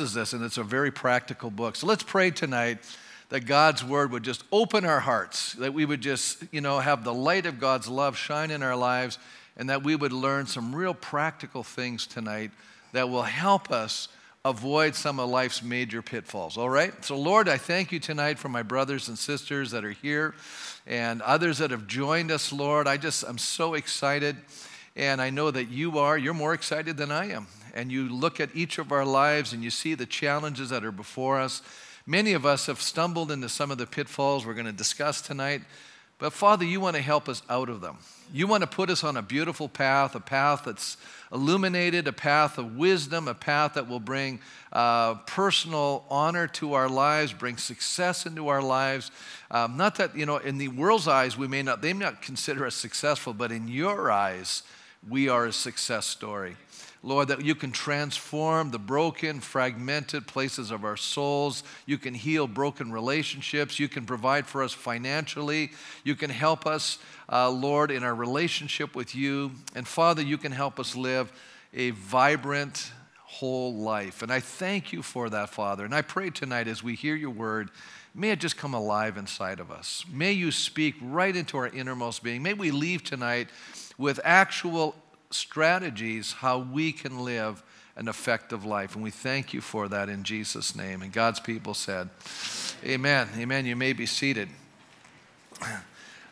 is this, and it's a very practical book. So let's pray tonight that God's word would just open our hearts, that we would just, you know, have the light of God's love shine in our lives, and that we would learn some real practical things tonight that will help us avoid some of life's major pitfalls. All right? So, Lord, I thank you tonight for my brothers and sisters that are here and others that have joined us, Lord. I just, I'm so excited. And I know that you are, you're more excited than I am. And you look at each of our lives and you see the challenges that are before us. Many of us have stumbled into some of the pitfalls we're going to discuss tonight. But Father, you want to help us out of them. You want to put us on a beautiful path, a path that's illuminated, a path of wisdom, a path that will bring uh, personal honor to our lives, bring success into our lives. Um, not that, you know, in the world's eyes, we may not, they may not consider us successful, but in your eyes, we are a success story. Lord, that you can transform the broken, fragmented places of our souls. You can heal broken relationships. You can provide for us financially. You can help us, uh, Lord, in our relationship with you. And Father, you can help us live a vibrant, whole life. And I thank you for that, Father. And I pray tonight as we hear your word, may it just come alive inside of us. May you speak right into our innermost being. May we leave tonight with actual strategies how we can live an effective life. And we thank you for that in Jesus' name. And God's people said, Amen. Amen. You may be seated.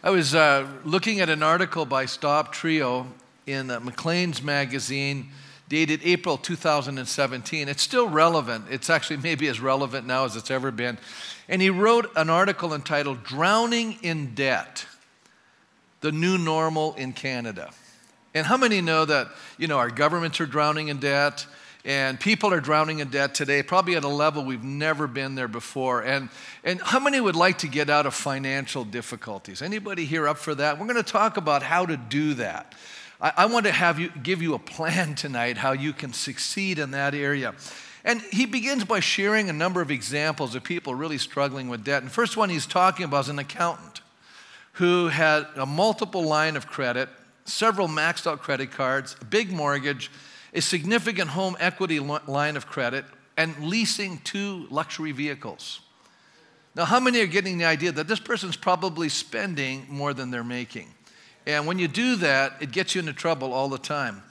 I was uh, looking at an article by Scott Terrio in uh, Maclean's magazine dated April 2017. It's still relevant. It's actually maybe as relevant now as it's ever been. And he wrote an article entitled Drowning in Debt The New Normal in Canada. And how many know that, you know, our governments are drowning in debt and people are drowning in debt today, probably at a level we've never been there before. And, and how many would like to get out of financial difficulties? Anybody here up for that? We're going to talk about how to do that. I, I want to have you, give you a plan tonight how you can succeed in that area. And he begins by sharing a number of examples of people really struggling with debt. And first one he's talking about is an accountant who had a multiple line of credit several maxed out credit cards, a big mortgage, a significant home equity line of credit, and leasing two luxury vehicles. Now, how many are getting the idea that this person's probably spending more than they're making? And when you do that, it gets you into trouble all the time.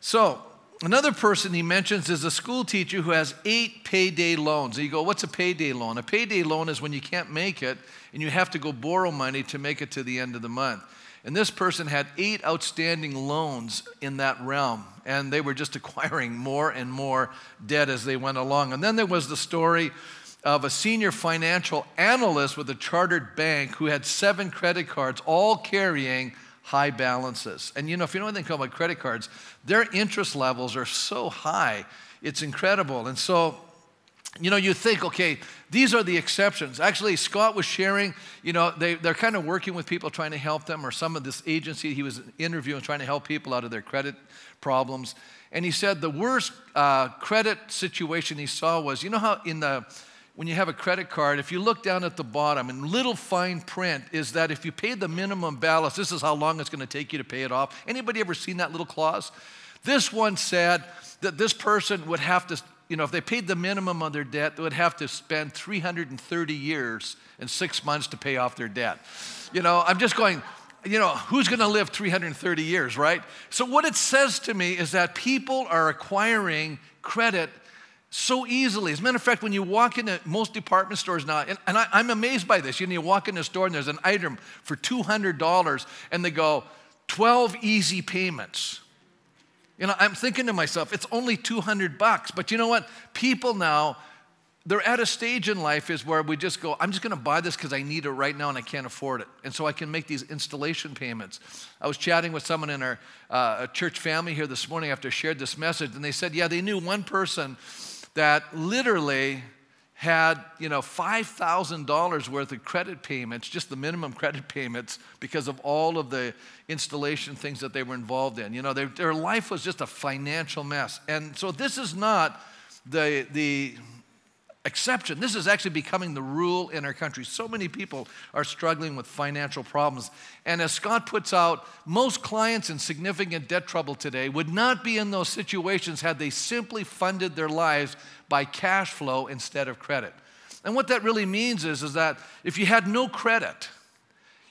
So, another person he mentions is a school teacher who has eight payday loans. And you go, What's a payday loan? A payday loan is when you can't make it and you have to go borrow money to make it to the end of the month. And this person had eight outstanding loans in that realm, and they were just acquiring more and more debt as they went along. And then there was the story of a senior financial analyst with a chartered bank who had seven credit cards, all carrying high balances. And you know, if you know anything about credit cards, their interest levels are so high, it's incredible. And so you know, you think, okay, these are the exceptions. Actually, Scott was sharing, you know, they, they're kind of working with people trying to help them, or some of this agency he was interviewing trying to help people out of their credit problems. And he said the worst uh, credit situation he saw was, you know how in the, when you have a credit card, if you look down at the bottom, in little fine print is that if you pay the minimum balance, this is how long it's going to take you to pay it off. Anybody ever seen that little clause? This one said that this person would have to you know, if they paid the minimum on their debt, they would have to spend 330 years and six months to pay off their debt. You know, I'm just going, you know, who's going to live 330 years, right? So, what it says to me is that people are acquiring credit so easily. As a matter of fact, when you walk into most department stores now, and, and I, am amazed by this, you know, you walk in a store and there's an item for $200 and they go, 12 easy payments. You know, I'm thinking to myself, it's only 200 bucks. But you know what? People now, they're at a stage in life is where we just go, I'm just going to buy this because I need it right now and I can't afford it. And so I can make these installation payments. I was chatting with someone in our uh, church family here this morning after I shared this message, and they said, yeah, they knew one person that literally had, you know, $5,000 worth of credit payments, just the minimum credit payments, because of all of the installation things that they were involved in. You know, their, their life was just a financial mess. And so this is not the, the exception. This is actually becoming the rule in our country. So many people are struggling with financial problems. And as Scott puts out, most clients in significant debt trouble today would not be in those situations had they simply funded their lives by cash flow instead of credit. And what that really means is, is that if you had no credit,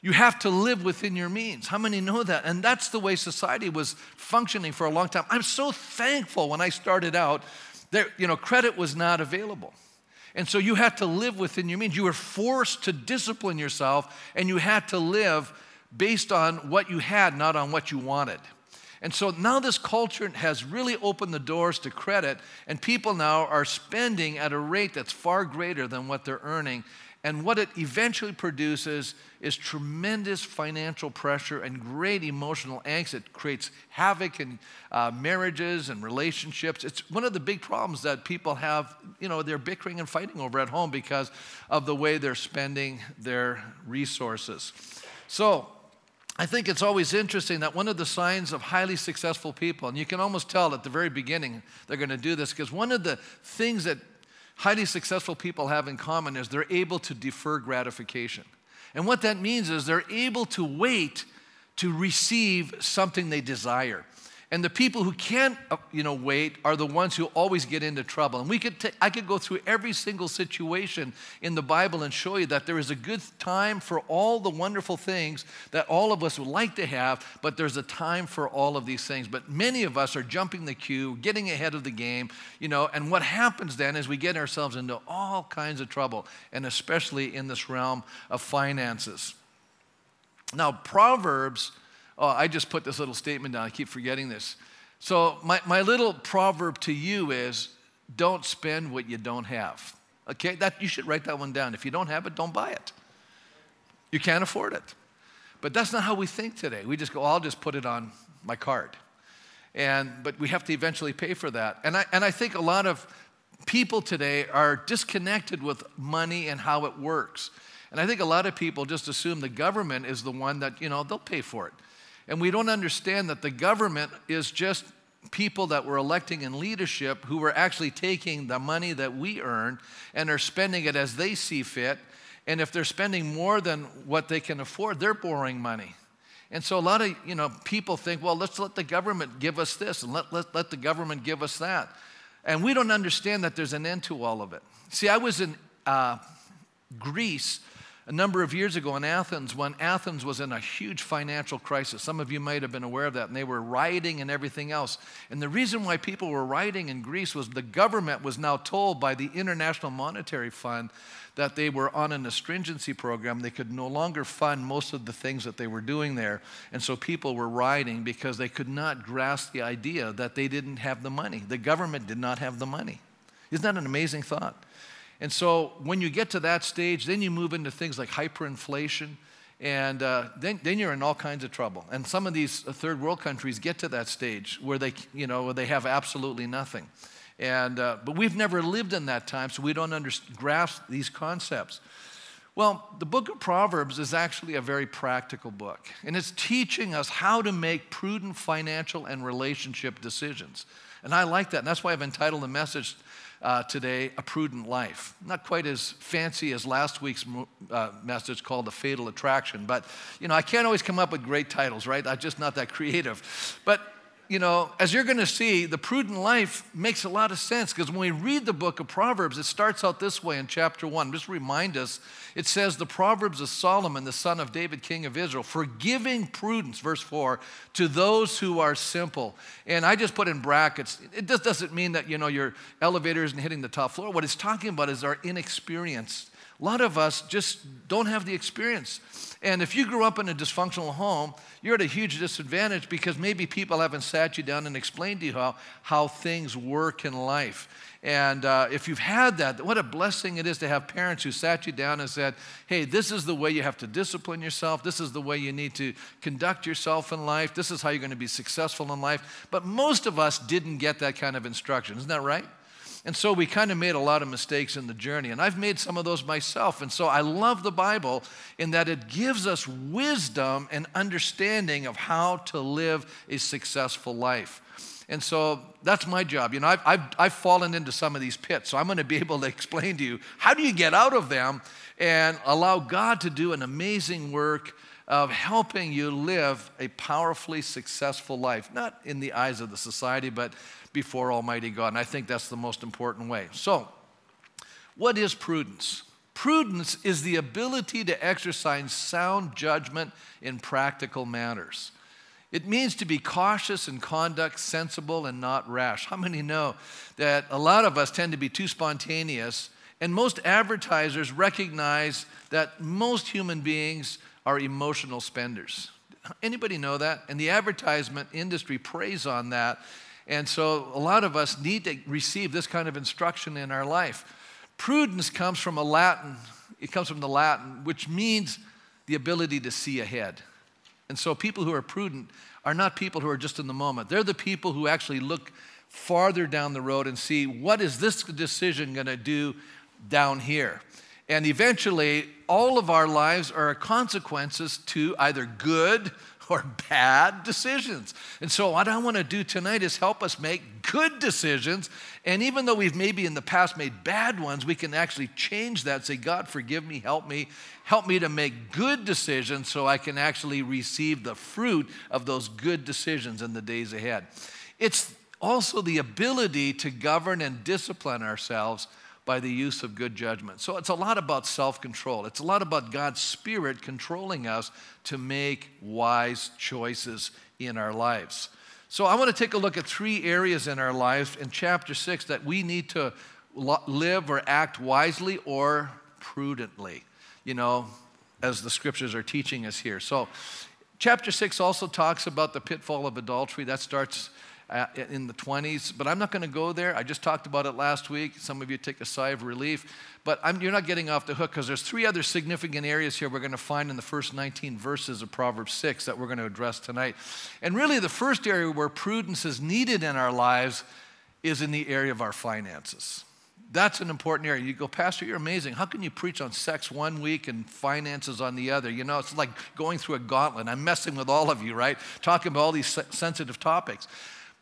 you have to live within your means. How many know that? And that's the way society was functioning for a long time. I'm so thankful when I started out that you know credit was not available. And so you had to live within your means. You were forced to discipline yourself, and you had to live based on what you had, not on what you wanted. And so now this culture has really opened the doors to credit, and people now are spending at a rate that's far greater than what they're earning. And what it eventually produces is tremendous financial pressure and great emotional angst. It creates havoc in uh, marriages and relationships. It's one of the big problems that people have, you know, they're bickering and fighting over at home because of the way they're spending their resources. So, I think it's always interesting that one of the signs of highly successful people, and you can almost tell at the very beginning they're going to do this, because one of the things that highly successful people have in common is they're able to defer gratification. And what that means is they're able to wait to receive something they desire. And the people who can't, uh, you know, wait are the ones who always get into trouble. And we could, t- I could go through every single situation in the Bible and show you that there is a good time for all the wonderful things that all of us would like to have, but there's a time for all of these things. But many of us are jumping the queue, getting ahead of the game, you know. And what happens then is we get ourselves into all kinds of trouble, and especially in this realm of finances. Now, Proverbs Oh, I just put this little statement down. I keep forgetting this. So, my, my little proverb to you is don't spend what you don't have. Okay, that, you should write that one down. If you don't have it, don't buy it. You can't afford it. But that's not how we think today. We just go, oh, I'll just put it on my card. And, but we have to eventually pay for that. And I, and I think a lot of people today are disconnected with money and how it works. And I think a lot of people just assume the government is the one that, you know, they'll pay for it. And we don't understand that the government is just people that we're electing in leadership who are actually taking the money that we earn and are spending it as they see fit. And if they're spending more than what they can afford, they're borrowing money. And so a lot of you know people think, well, let's let the government give us this and let, let, let the government give us that. And we don't understand that there's an end to all of it. See, I was in uh, Greece a number of years ago in Athens when Athens was in a huge financial crisis. Some of you might have been aware of that, and they were rioting and everything else. And the reason why people were rioting in Greece was the government was now told by the International Monetary Fund that they were on an astringency program. They could no longer fund most of the things that they were doing there. And so people were rioting because they could not grasp the idea that they didn't have the money. The government did not have the money. Isn't that an amazing thought? And so when you get to that stage, then you move into things like hyperinflation, and uh, then, then you're in all kinds of trouble. And some of these third world countries get to that stage where they, you know, where they have absolutely nothing. And, uh, but we've never lived in that time, so we don't under- grasp these concepts. Well, the book of Proverbs is actually a very practical book, and it's teaching us how to make prudent financial and relationship decisions. And I like that, and that's why I've entitled the message uh, today, A Prudent Life. Not quite as fancy as last week's uh, message called The Fatal Attraction, but you know, I can't always come up with great titles, right? I'm just not that creative. But you know, as you're going to see, the prudent life makes a lot of sense because when we read the book of Proverbs, it starts out this way in chapter one. Just remind us, it says, The Proverbs of Solomon, the son of David, king of Israel, for giving prudence, verse four, to those who are simple. And I just put in brackets, it just doesn't mean that, you know, your elevator isn't hitting the top floor. What it's talking about is our inexperience. A lot of us just don't have the experience. And if you grew up in a dysfunctional home, you're at a huge disadvantage because maybe people haven't sat you down and explained to you how, how things work in life. And uh, if you've had that, what a blessing it is to have parents who sat you down and said, hey, this is the way you have to discipline yourself. This is the way you need to conduct yourself in life. This is how you're going to be successful in life. But most of us didn't get that kind of instruction. Isn't that right? And so we kind of made a lot of mistakes in the journey. And I've made some of those myself. And so I love the Bible in that it gives us wisdom and understanding of how to live a successful life. And so that's my job. You know, I've, I've, I've fallen into some of these pits, so I'm going to be able to explain to you how do you get out of them and allow God to do an amazing work of helping you live a powerfully successful life, not in the eyes of the society, but before Almighty God. And I think that's the most important way. So, what is prudence? Prudence is the ability to exercise sound judgment in practical matters. It means to be cautious in conduct, sensible, and not rash. How many know that a lot of us tend to be too spontaneous? And most advertisers recognize that most human beings are emotional spenders. Anybody know that? And the advertisement industry preys on that. And so a lot of us need to receive this kind of instruction in our life. Prudence comes from a Latin, it comes from the Latin, which means the ability to see ahead. And so people who are prudent are not people who are just in the moment. They're the people who actually look farther down the road and see what is this decision going to do down here. And eventually, all of our lives are consequences to either good or bad decisions. And so, what I want to do tonight is help us make good decisions. And even though we've maybe in the past made bad ones, we can actually change that. Say, God, forgive me, help me, help me to make good decisions so I can actually receive the fruit of those good decisions in the days ahead. It's also the ability to govern and discipline ourselves by the use of good judgment. So it's a lot about self control. It's a lot about God's Spirit controlling us to make wise choices in our lives. So I want to take a look at three areas in our lives in chapter six that we need to live or act wisely or prudently, you know, as the scriptures are teaching us here. So chapter six also talks about the pitfall of adultery. That starts in the 20s, but I'm not going to go there. I just talked about it last week. Some of you take a sigh of relief, but I'm, you're not getting off the hook because there's three other significant areas here we're going to find in the first 19 verses of Proverbs 6 that we're going to address tonight. And really, the first area where prudence is needed in our lives is in the area of our finances. That's an important area. You go, Pastor, you're amazing. How can you preach on sex one week and finances on the other? You know, it's like going through a gauntlet. I'm messing with all of you, right? Talking about all these sensitive topics.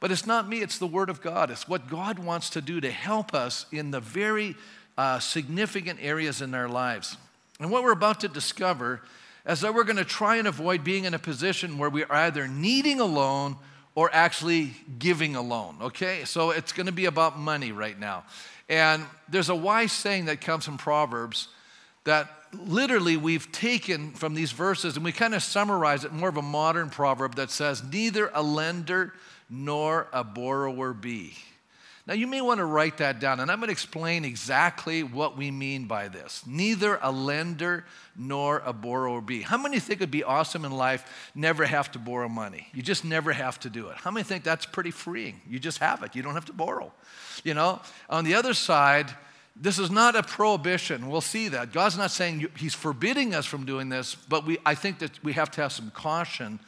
But it's not me, it's the Word of God. It's what God wants to do to help us in the very uh, significant areas in our lives. And what we're about to discover is that we're going to try and avoid being in a position where we are either needing a loan or actually giving a loan, okay? So it's going to be about money right now. And there's a wise saying that comes from Proverbs that literally we've taken from these verses and we kind of summarize it more of a modern proverb that says, Neither a lender nor a borrower be. Now, you may want to write that down, and I'm going to explain exactly what we mean by this. Neither a lender nor a borrower be. How many think it'd be awesome in life never have to borrow money? You just never have to do it. How many think that's pretty freeing? You just have it. You don't have to borrow. You know, on the other side, this is not a prohibition. We'll see that. God's not saying He's forbidding us from doing this, but we, I think that we have to have some caution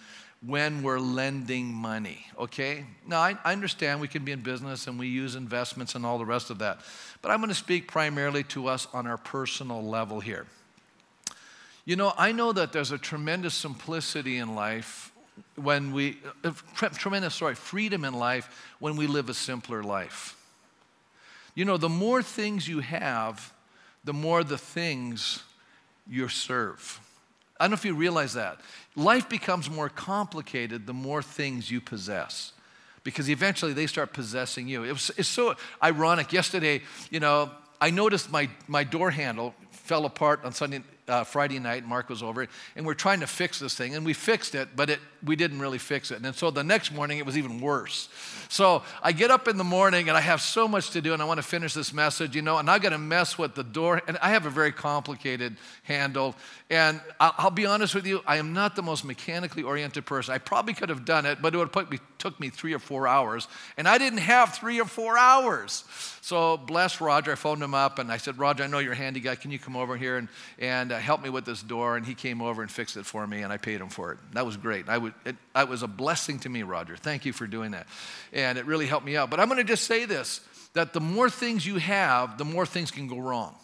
when we're lending money, okay? Now, I, I, understand we can be in business and we use investments and all the rest of that, but I'm to speak primarily to us on our personal level here. You know, I know that there's a tremendous simplicity in life when we, uh, tremendous, sorry, freedom in life when we live a simpler life. You know, the more things you have, the more the things you serve. I don't know if you realize that. Life becomes more complicated the more things you possess because eventually they start possessing you. It was, it's so ironic. Yesterday, you know, I noticed my, my door handle fell apart on Sunday, uh, Friday night. Mark was over, and we're trying to fix this thing, and we fixed it, but it, we didn't really fix it. And so the next morning, it was even worse. So I get up in the morning, and I have so much to do, and I want to finish this message, you know, and I got to mess with the door, and I have a very complicated handle. And I'll, I'll, be honest with you, I am not the most mechanically oriented person. I probably could have done it, but it would have took me three or four hours, and I didn't have three or four hours. So bless Roger. I phoned him up, and I said, Roger, I know you're a handy guy. Can you come over here and, and uh, help me with this door? And he came over and fixed it for me, and I paid him for it. That was great. I would, it, it was a blessing to me, Roger. Thank you for doing that. And it really helped me out. But I'm going to just say this that the more things you have, the more things can go wrong.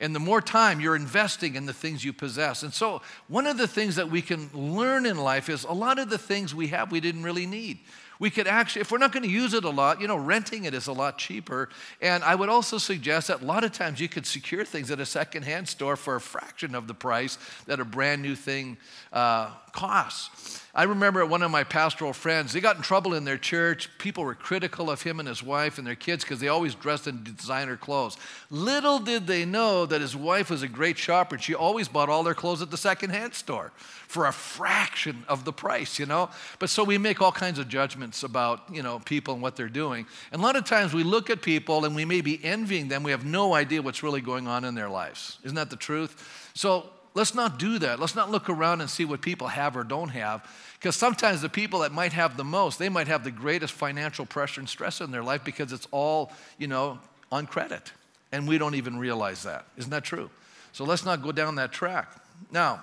And the more time you're investing in the things you possess. And so, one of the things that we can learn in life is a lot of the things we have we didn't really need. We could actually, if we're not going to use it a lot, you know, renting it is a lot cheaper. And I would also suggest that a lot of times you could secure things at a secondhand store for a fraction of the price that a brand new thing uh, costs. I remember one of my pastoral friends, they got in trouble in their church. People were critical of him and his wife and their kids because they always dressed in designer clothes. Little did they know that his wife was a great shopper. and She always bought all their clothes at the secondhand store for a fraction of the price, you know? But so we make all kinds of judgments about, you know, people and what they're doing. And a lot of times we look at people and we may be envying them. We have no idea what's really going on in their lives. Isn't that the truth? So let's not do that. Let's not look around and see what people have or don't have. Because sometimes the people that might have the most, they might have the greatest financial pressure and stress in their life because it's all, you know, on credit. And we don't even realize that. Isn't that true? So let's not go down that track. Now,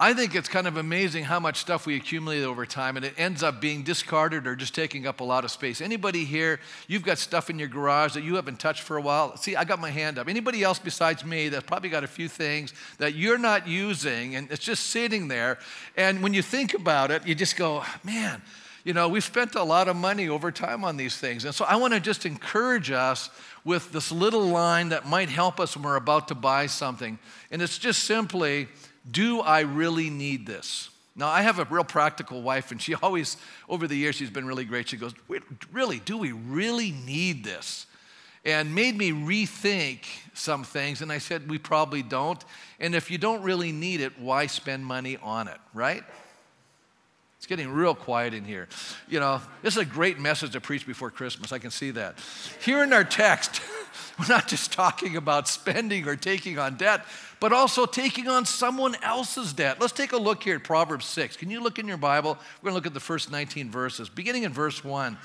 I think it's kind of amazing how much stuff we accumulate over time and it ends up being discarded or just taking up a lot of space. Anybody here, you've got stuff in your garage that you haven't touched for a while? See, I got my hand up. Anybody else besides me that's probably got a few things that you're not using and it's just sitting there. And when you think about it, you just go, man, you know, we've spent a lot of money over time on these things. And so I want to just encourage us with this little line that might help us when we're about to buy something. And it's just simply, do I really need this? Now, I have a real practical wife, and she always, over the years, she's been really great. She goes, Really, do we really need this? And made me rethink some things. And I said, We probably don't. And if you don't really need it, why spend money on it, right? It's getting real quiet in here. You know, this is a great message to preach before Christmas. I can see that. Here in our text, we're not just talking about spending or taking on debt, but also taking on someone else's debt. Let's take a look here at Proverbs 6. Can you look in your Bible? We're going to look at the first 19 verses, beginning in verse 1.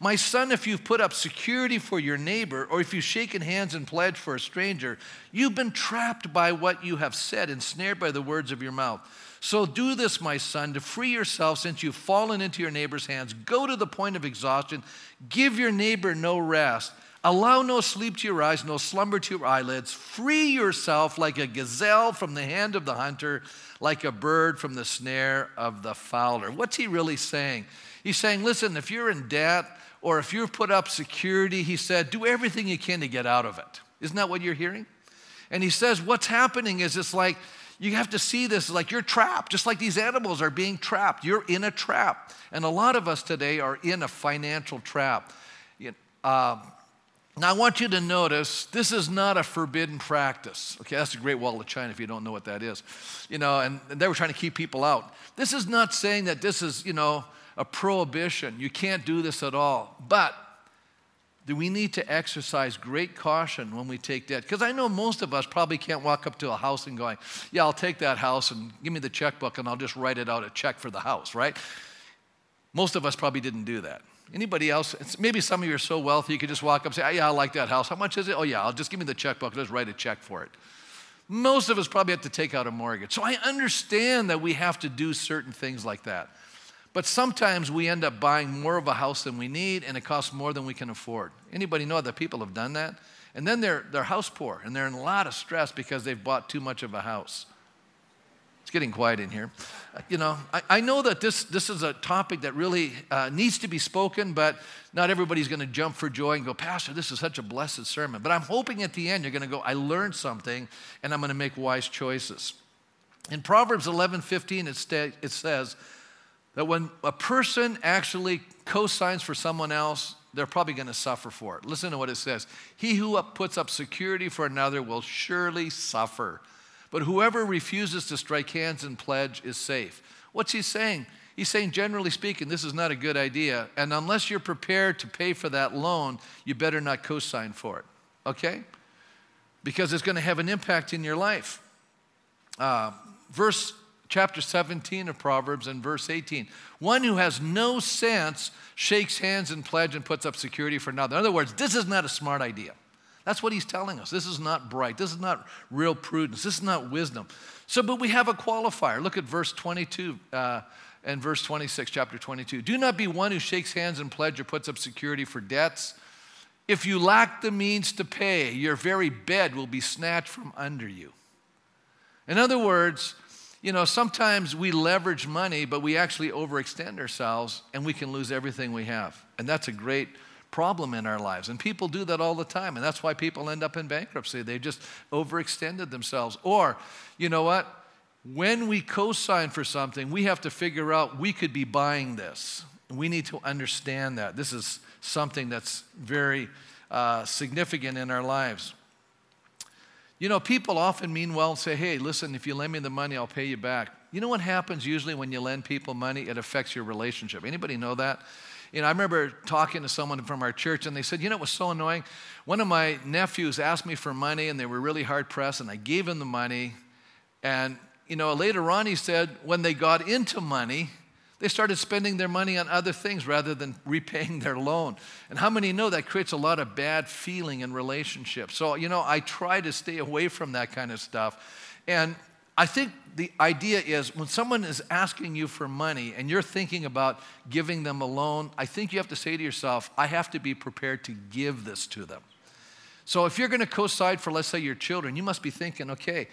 My son, if you've put up security for your neighbor, or if you've shaken hands and pledged for a stranger, you've been trapped by what you have said, ensnared by the words of your mouth. So do this, my son, to free yourself since you've fallen into your neighbor's hands. Go to the point of exhaustion. Give your neighbor no rest. Allow no sleep to your eyes, no slumber to your eyelids. Free yourself like a gazelle from the hand of the hunter, like a bird from the snare of the fowler. What's he really saying? He's saying, listen, if you're in debt or if you've put up security, he said, do everything you can to get out of it. Isn't that what you're hearing? And he says, what's happening is it's like, you have to see this like you're trapped, just like these animals are being trapped. You're in a trap. And a lot of us today are in a financial trap. Uh, now, I want you to notice this is not a forbidden practice. Okay, that's the Great Wall of China if you don't know what that is. You know, and, and they were trying to keep people out. This is not saying that this is, you know, a prohibition. You can't do this at all. But do we need to exercise great caution when we take debt? Because I know most of us probably can't walk up to a house and going, yeah, I'll take that house and give me the checkbook and I'll just write it out a check for the house, right? Most of us probably didn't do that. Anybody else? Maybe some of you are so wealthy you could just walk up and say, oh, Yeah, I like that house. How much is it? Oh, yeah, I'll just give me the checkbook. Just write a check for it. Most of us probably have to take out a mortgage. So I understand that we have to do certain things like that. But sometimes we end up buying more of a house than we need and it costs more than we can afford. Anybody know that people have done that? And then they're, they're house poor and they're in a lot of stress because they've bought too much of a house. It's getting quiet in here. Uh, you know, I, I, know that this, this is a topic that really uh, needs to be spoken, but not everybody's going to jump for joy and go, Pastor, this is such a blessed sermon. But I'm hoping at the end you're going to go, I learned something and I'm going to make wise choices. In Proverbs 11 15, it, sta- it says that when a person actually co signs for someone else, they're probably going to suffer for it. Listen to what it says He who puts up security for another will surely suffer. But whoever refuses to strike hands and pledge is safe. What's he saying? He's saying, generally speaking, this is not a good idea. And unless you're prepared to pay for that loan, you better not co sign for it. Okay? Because it's going to have an impact in your life. Uh, verse chapter 17 of Proverbs and verse 18. One who has no sense shakes hands and pledge and puts up security for another. In other words, this is not a smart idea. That's what he's telling us. This is not bright. This is not real prudence. This is not wisdom. So, but we have a qualifier. Look at verse 22 uh, and verse 26, chapter 22. Do not be one who shakes hands and pledge or puts up security for debts. If you lack the means to pay, your very bed will be snatched from under you. In other words, you know, sometimes we leverage money, but we actually overextend ourselves and we can lose everything we have. And that's a great problem in our lives. And people do that all the time. And that's why people end up in bankruptcy. They just overextended themselves. Or, you know what? When we co sign for something, we have to figure out we could be buying this. We need to understand that. This is something that's very uh, significant in our lives. You know, people often mean well and say, hey, listen, if you lend me the money, I'll pay you back. You know what happens usually when you lend people money? It affects your relationship. Anybody know that? You know, I remember talking to someone from our church and they said, you know, it was so annoying. One of my nephews asked me for money and they were really hard pressed and I gave him the money. And, you know, later on he said, when they got into money, they started spending their money on other things rather than repaying their loan. And how many know that creates a lot of bad feeling in relationships? So, you know, I try to stay away from that kind of stuff. And I think the idea is when someone is asking you for money and you're thinking about giving them a loan, I think you have to say to yourself, I have to be prepared to give this to them. So if you're going to co sign for, let's say, your children, you must be thinking, okay,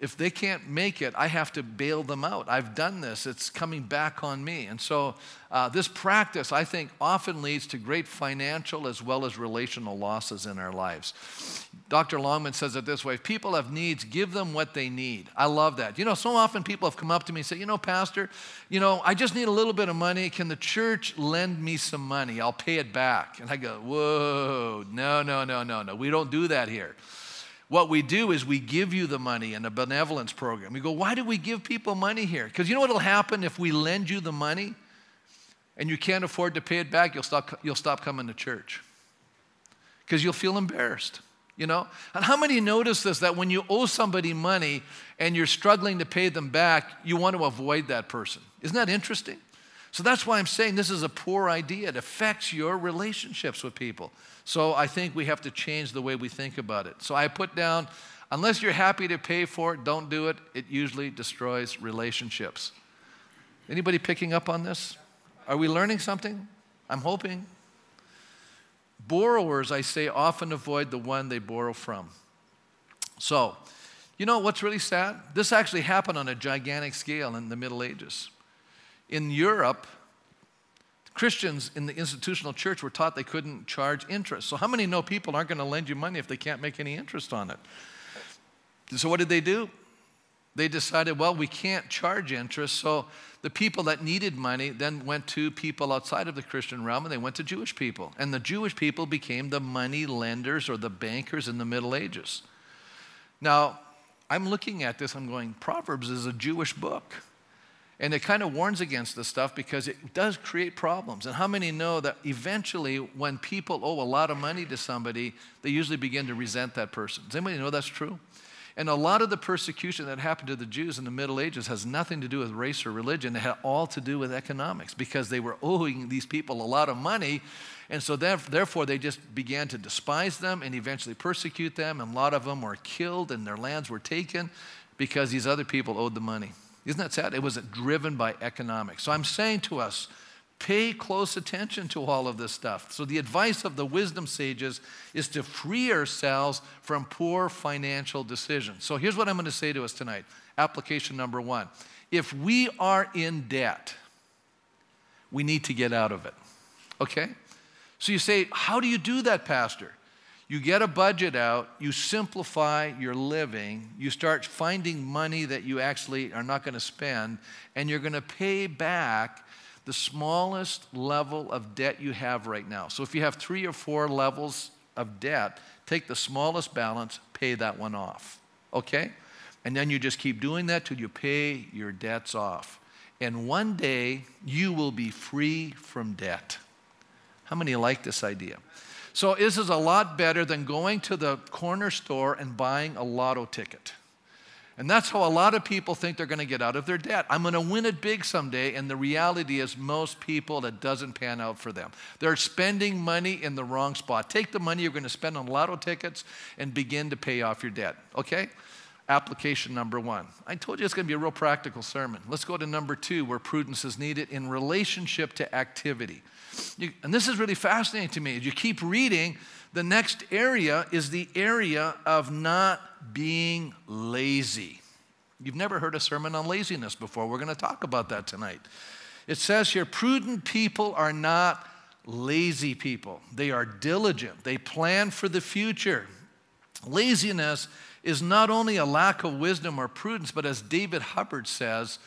if they can't make it, I have to bail them out. I've done this, it's coming back on me. And so, uh, this practice, I think, often leads to great financial as well as relational losses in our lives. Dr. Longman says it this way if people have needs, give them what they need. I love that. You know, so often people have come up to me and say, You know, Pastor, you know, I just need a little bit of money. Can the church lend me some money? I'll pay it back. And I go, Whoa, no, no, no, no, no. We don't do that here. What we do is we give you the money in a benevolence program. We go, why do we give people money here? Because you know what will happen if we lend you the money and you can't afford to pay it back? You'll stop, you'll stop coming to church because you'll feel embarrassed. You know? And how many notice this that when you owe somebody money and you're struggling to pay them back, you want to avoid that person? Isn't that interesting? So that's why I'm saying this is a poor idea. It affects your relationships with people. So I think we have to change the way we think about it. So I put down, unless you're happy to pay for it, don't do it. It usually destroys relationships. Anybody picking up on this? Are we learning something? I'm hoping. Borrowers, I say, often avoid the one they borrow from. So, you know what's really sad? This actually happened on a gigantic scale in the Middle Ages. In Europe, Christians in the institutional church were taught they couldn't charge interest. So, how many know people aren't going to lend you money if they can't make any interest on it? So, what did they do? They decided, well, we can't charge interest. So, the people that needed money then went to people outside of the Christian realm and they went to Jewish people. And the Jewish people became the money lenders or the bankers in the Middle Ages. Now, I'm looking at this, I'm going, Proverbs is a Jewish book. And it kind of warns against this stuff because it does create problems. And how many know that eventually, when people owe a lot of money to somebody, they usually begin to resent that person? Does anybody know that's true? And a lot of the persecution that happened to the Jews in the Middle Ages has nothing to do with race or religion. It had all to do with economics because they were owing these people a lot of money. And so, therefore, they just began to despise them and eventually persecute them. And a lot of them were killed and their lands were taken because these other people owed the money. Isn't that sad? It wasn't driven by economics. So I'm saying to us, pay close attention to all of this stuff. So the advice of the wisdom sages is to free ourselves from poor financial decisions. So here's what I'm going to say to us tonight. Application number one. If we are in debt, we need to get out of it. Okay? So you say, how do you do that, Pastor? You get a budget out, you simplify your living, you start finding money that you actually are not going to spend, and you're going to pay back the smallest level of debt you have right now. So if you have three or four levels of debt, take the smallest balance, pay that one off. Okay? And then you just keep doing that till you pay your debts off. And one day you will be free from debt. How many like this idea? So this is a lot better than going to the corner store and buying a lotto ticket. And that's how a lot of people think they're going to get out of their debt. I'm going to win it big someday, and the reality is most people that doesn't pan out for them. They're spending money in the wrong spot. Take the money you're going to spend on lotto tickets and begin to pay off your debt. Okay? Application number one. I told you it's going to be a real practical sermon. Let's go to number two, where prudence is needed in relationship to activity. You, and this is really fascinating to me. As you keep reading, the next area is the area of not being lazy. You've never heard a sermon on laziness before. We're going to talk about that tonight. It says here prudent people are not lazy people, they are diligent, they plan for the future. Laziness is not only a lack of wisdom or prudence, but as David Hubbard says,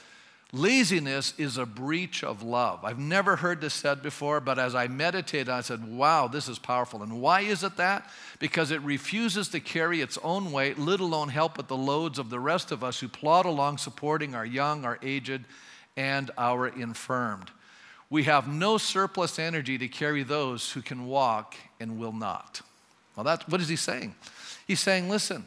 Laziness is a breach of love. I've never heard this said before, but as I meditated, I said, wow, this is powerful. And why is it that? Because it refuses to carry its own weight, let alone help with the loads of the rest of us who plod along supporting our young, our aged, and our infirmed. We have no surplus energy to carry those who can walk and will not. Well, that's, what is he saying? He's saying, listen,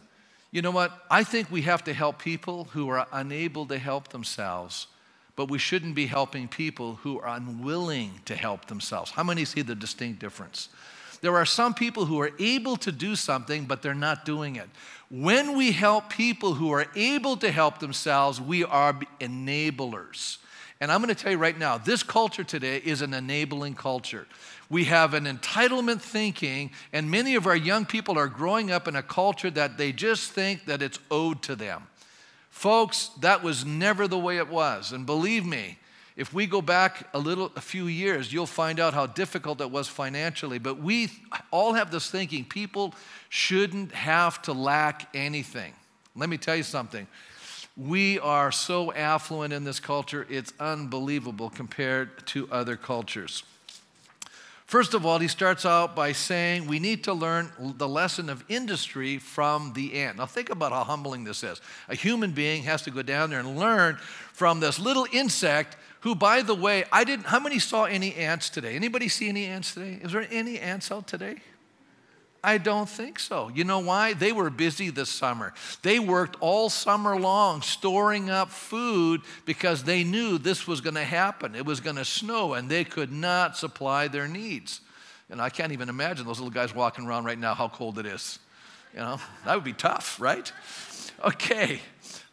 you know what? I think we have to help people who are unable to help themselves but we shouldn't be helping people who are unwilling to help themselves. How many see the distinct difference? There are some people who are able to do something, but they're not doing it. When we help people who are able to help themselves, we are enablers. And I'm going to tell you right now, this culture today is an enabling culture. We have an entitlement thinking, and many of our young people are growing up in a culture that they just think that it's owed to them. Folks, that was never the way it was. And believe me, if we go back a little a few years, you'll find out how difficult it was financially. But we all have this thinking people shouldn't have to lack anything. Let me tell you something. We are so affluent in this culture, it's unbelievable compared to other cultures. First of all, he starts out by saying we need to learn the lesson of industry from the ant. Now, think about how humbling this is. A human being has to go down there and learn from this little insect who, by the way, I didn't. How many saw any ants today? Anybody see any ants today? Is there any ants out today? I don't think so. You know why? They were busy this summer. They worked all summer long storing up food because they knew this was going to happen. It was going to snow and they could not supply their needs. And I can't even imagine those little guys walking around right now how cold it is. You know, that would be tough, right? Okay.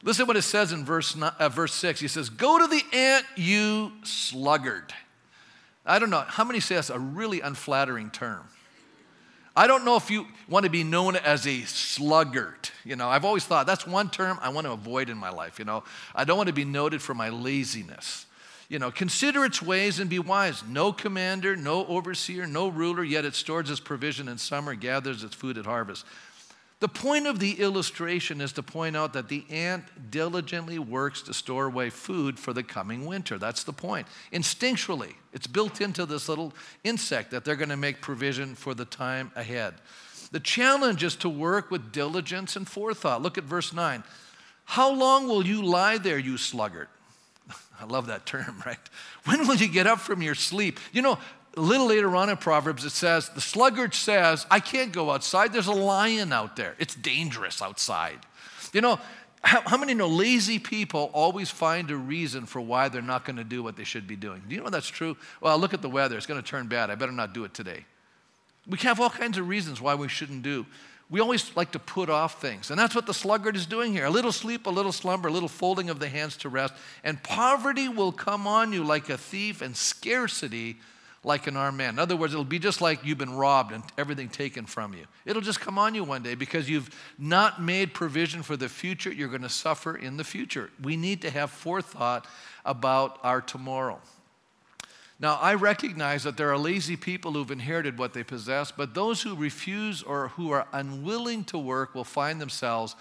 Listen what it says in verse, uh, verse 6. He says, Go to the ant, you sluggard. I don't know. How many say that's a really unflattering term? I don't know if you want to be known as a sluggard. You know, I've always thought that's one term I want to avoid in my life. You know, I don't want to be noted for my laziness. You know, consider its ways and be wise. No commander, no overseer, no ruler, yet it stores its provision in summer, gathers its food at harvest. The point of the illustration is to point out that the ant diligently works to store away food for the coming winter. That's the point. Instinctually, it's built into this little insect that they're going to make provision for the time ahead. The challenge is to work with diligence and forethought. Look at verse 9. How long will you lie there, you sluggard? I love that term, right? When will you get up from your sleep? You know, a little later on in Proverbs, it says, The sluggard says, I can't go outside. There's a lion out there. It's dangerous outside. You know, how, how many know lazy people always find a reason for why they're not going to do what they should be doing? Do you know that's true? Well, look at the weather. It's going to turn bad. I better not do it today. We have all kinds of reasons why we shouldn't do. We always like to put off things. And that's what the sluggard is doing here. A little sleep, a little slumber, a little folding of the hands to rest. And poverty will come on you like a thief, and scarcity like an armed man. In other words, it'll be just like you've been robbed and everything taken from you. It'll just come on you one day because you've not made provision for the future. You're going to suffer in the future. We need to have forethought about our tomorrow. Now, I recognize that there are lazy people who've inherited what they possess, but those who refuse or who are unwilling to work will find themselves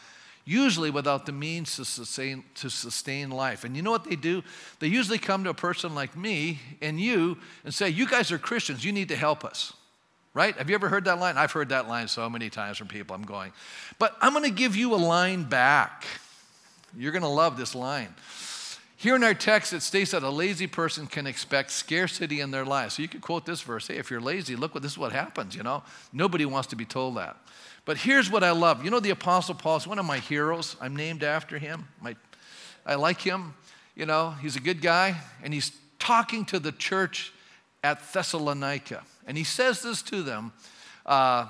usually without the means to sustain, to sustain life. And you know what they do? They usually come to a person like me and you and say, You guys are Christians, you need to help us. Right? Have you ever heard that line? I've heard that line so many times from people. I'm going, but I'm going to give you a line back. You're going to love this line. Here in our text, it states that a lazy person can expect scarcity in their life. So you could quote this verse Hey, if you're lazy, look what this is what happens, you know? Nobody wants to be told that. But here's what I love. You know, the Apostle Paul is one of my heroes. I'm named after him. My, I like him. You know, he's a good guy. And he's talking to the church at Thessalonica. And he says this to them, uh,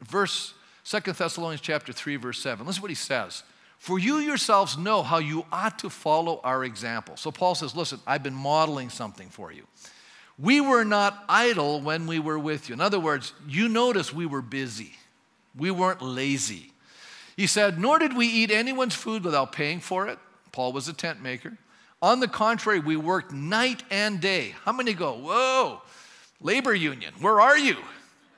verse 2 Thessalonians chapter 3, verse 7. Listen to what he says. For you yourselves know how you ought to follow our example. So Paul says, Listen, I've been modeling something for you. We were not idle when we were with you. In other words, you notice we were busy. We weren't lazy. He said, Nor did we eat anyone's food without paying for it. Paul was a tent maker. On the contrary, we worked night and day. How many go, whoa, labor union, where are you?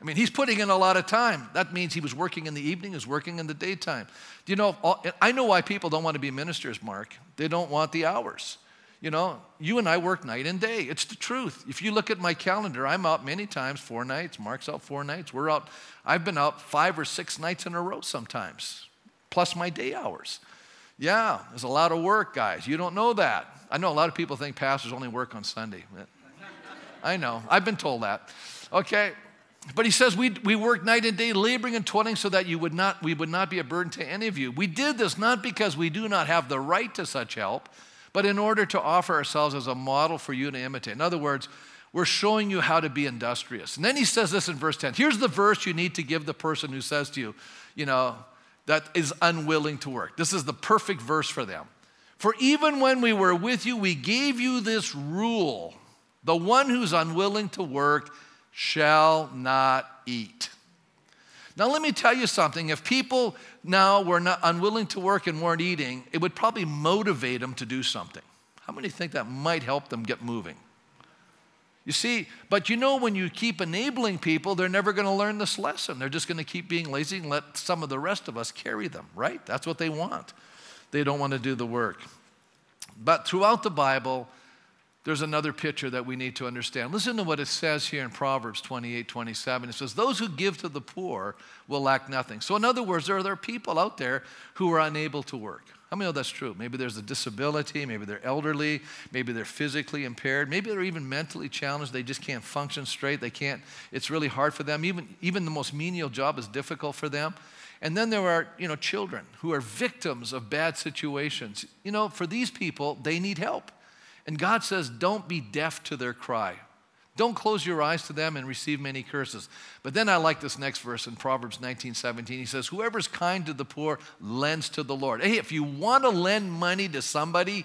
I mean, he's putting in a lot of time. That means he was working in the evening, he was working in the daytime. Do you know, I know why people don't want to be ministers, Mark. They don't want the hours. You know, you and I work night and day. It's the truth. If you look at my calendar, I'm out many times, four nights. Mark's out four nights. We're out, I've been out five or six nights in a row sometimes, plus my day hours. Yeah, there's a lot of work, guys. You don't know that. I know a lot of people think pastors only work on Sunday. I know. I've been told that. Okay. But he says we, we work night and day, laboring and toiling, so that you would not, we would not be a burden to any of you. We did this not because we do not have the right to such help, but in order to offer ourselves as a model for you to imitate. In other words, we're showing you how to be industrious. And then he says this in verse 10. Here's the verse you need to give the person who says to you, you know, that is unwilling to work. This is the perfect verse for them. For even when we were with you, we gave you this rule the one who's unwilling to work shall not eat. Now, let me tell you something. If people now were not unwilling to work and weren't eating, it would probably motivate them to do something. How many think that might help them get moving? You see, but you know, when you keep enabling people, they're never going to learn this lesson. They're just going to keep being lazy and let some of the rest of us carry them, right? That's what they want. They don't want to do the work. But throughout the Bible, there's another picture that we need to understand. Listen to what it says here in Proverbs 28 27. It says, Those who give to the poor will lack nothing. So, in other words, there are, there are people out there who are unable to work. How many know that's true? Maybe there's a disability, maybe they're elderly, maybe they're physically impaired, maybe they're even mentally challenged. They just can't function straight. They can't, it's really hard for them. Even, even the most menial job is difficult for them. And then there are, you know, children who are victims of bad situations. You know, for these people, they need help. And God says, don't be deaf to their cry. Don't close your eyes to them and receive many curses. But then I like this next verse in Proverbs 19 17. He says, Whoever's kind to the poor lends to the Lord. Hey, if you want to lend money to somebody,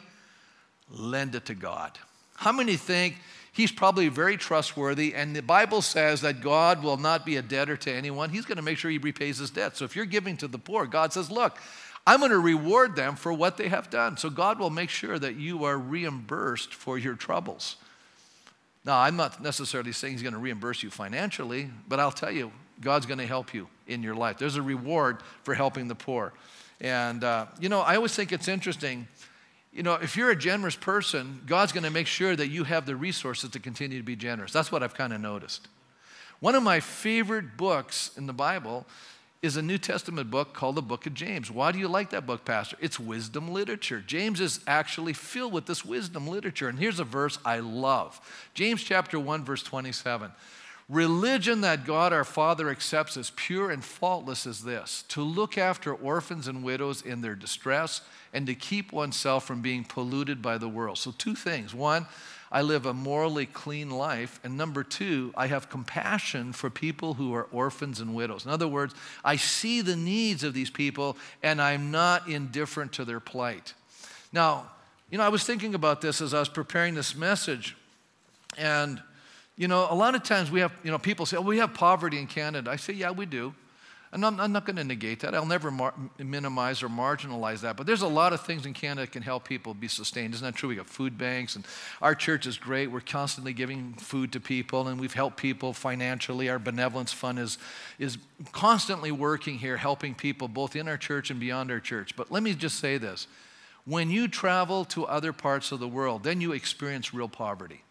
lend it to God. How many think he's probably very trustworthy? And the Bible says that God will not be a debtor to anyone. He's going to make sure he repays his debt. So if you're giving to the poor, God says, Look, I'm going to reward them for what they have done. So God will make sure that you are reimbursed for your troubles. Now, I'm not necessarily saying He's going to reimburse you financially, but I'll tell you, God's going to help you in your life. There's a reward for helping the poor. And, uh, you know, I always think it's interesting. You know, if you're a generous person, God's going to make sure that you have the resources to continue to be generous. That's what I've kind of noticed. One of my favorite books in the Bible is a New Testament book called the book of James. Why do you like that book, Pastor? It's wisdom literature. James is actually filled with this wisdom literature. And here's a verse I love James chapter 1, verse 27. Religion that God our Father accepts as pure and faultless is this to look after orphans and widows in their distress and to keep oneself from being polluted by the world. So, two things. One, I live a morally clean life. And number two, I have compassion for people who are orphans and widows. In other words, I see the needs of these people and I'm not indifferent to their plight. Now, you know, I was thinking about this as I was preparing this message. And, you know, a lot of times we have, you know, people say, oh, we have poverty in Canada. I say, yeah, we do. And I'm, I'm not going to negate that. I'll never mar- minimize or marginalize that. But there's a lot of things in Canada that can help people be sustained. Isn't that true? We got food banks, and our church is great. We're constantly giving food to people, and we've helped people financially. Our benevolence fund is, is constantly working here, helping people both in our church and beyond our church. But let me just say this when you travel to other parts of the world, then you experience real poverty.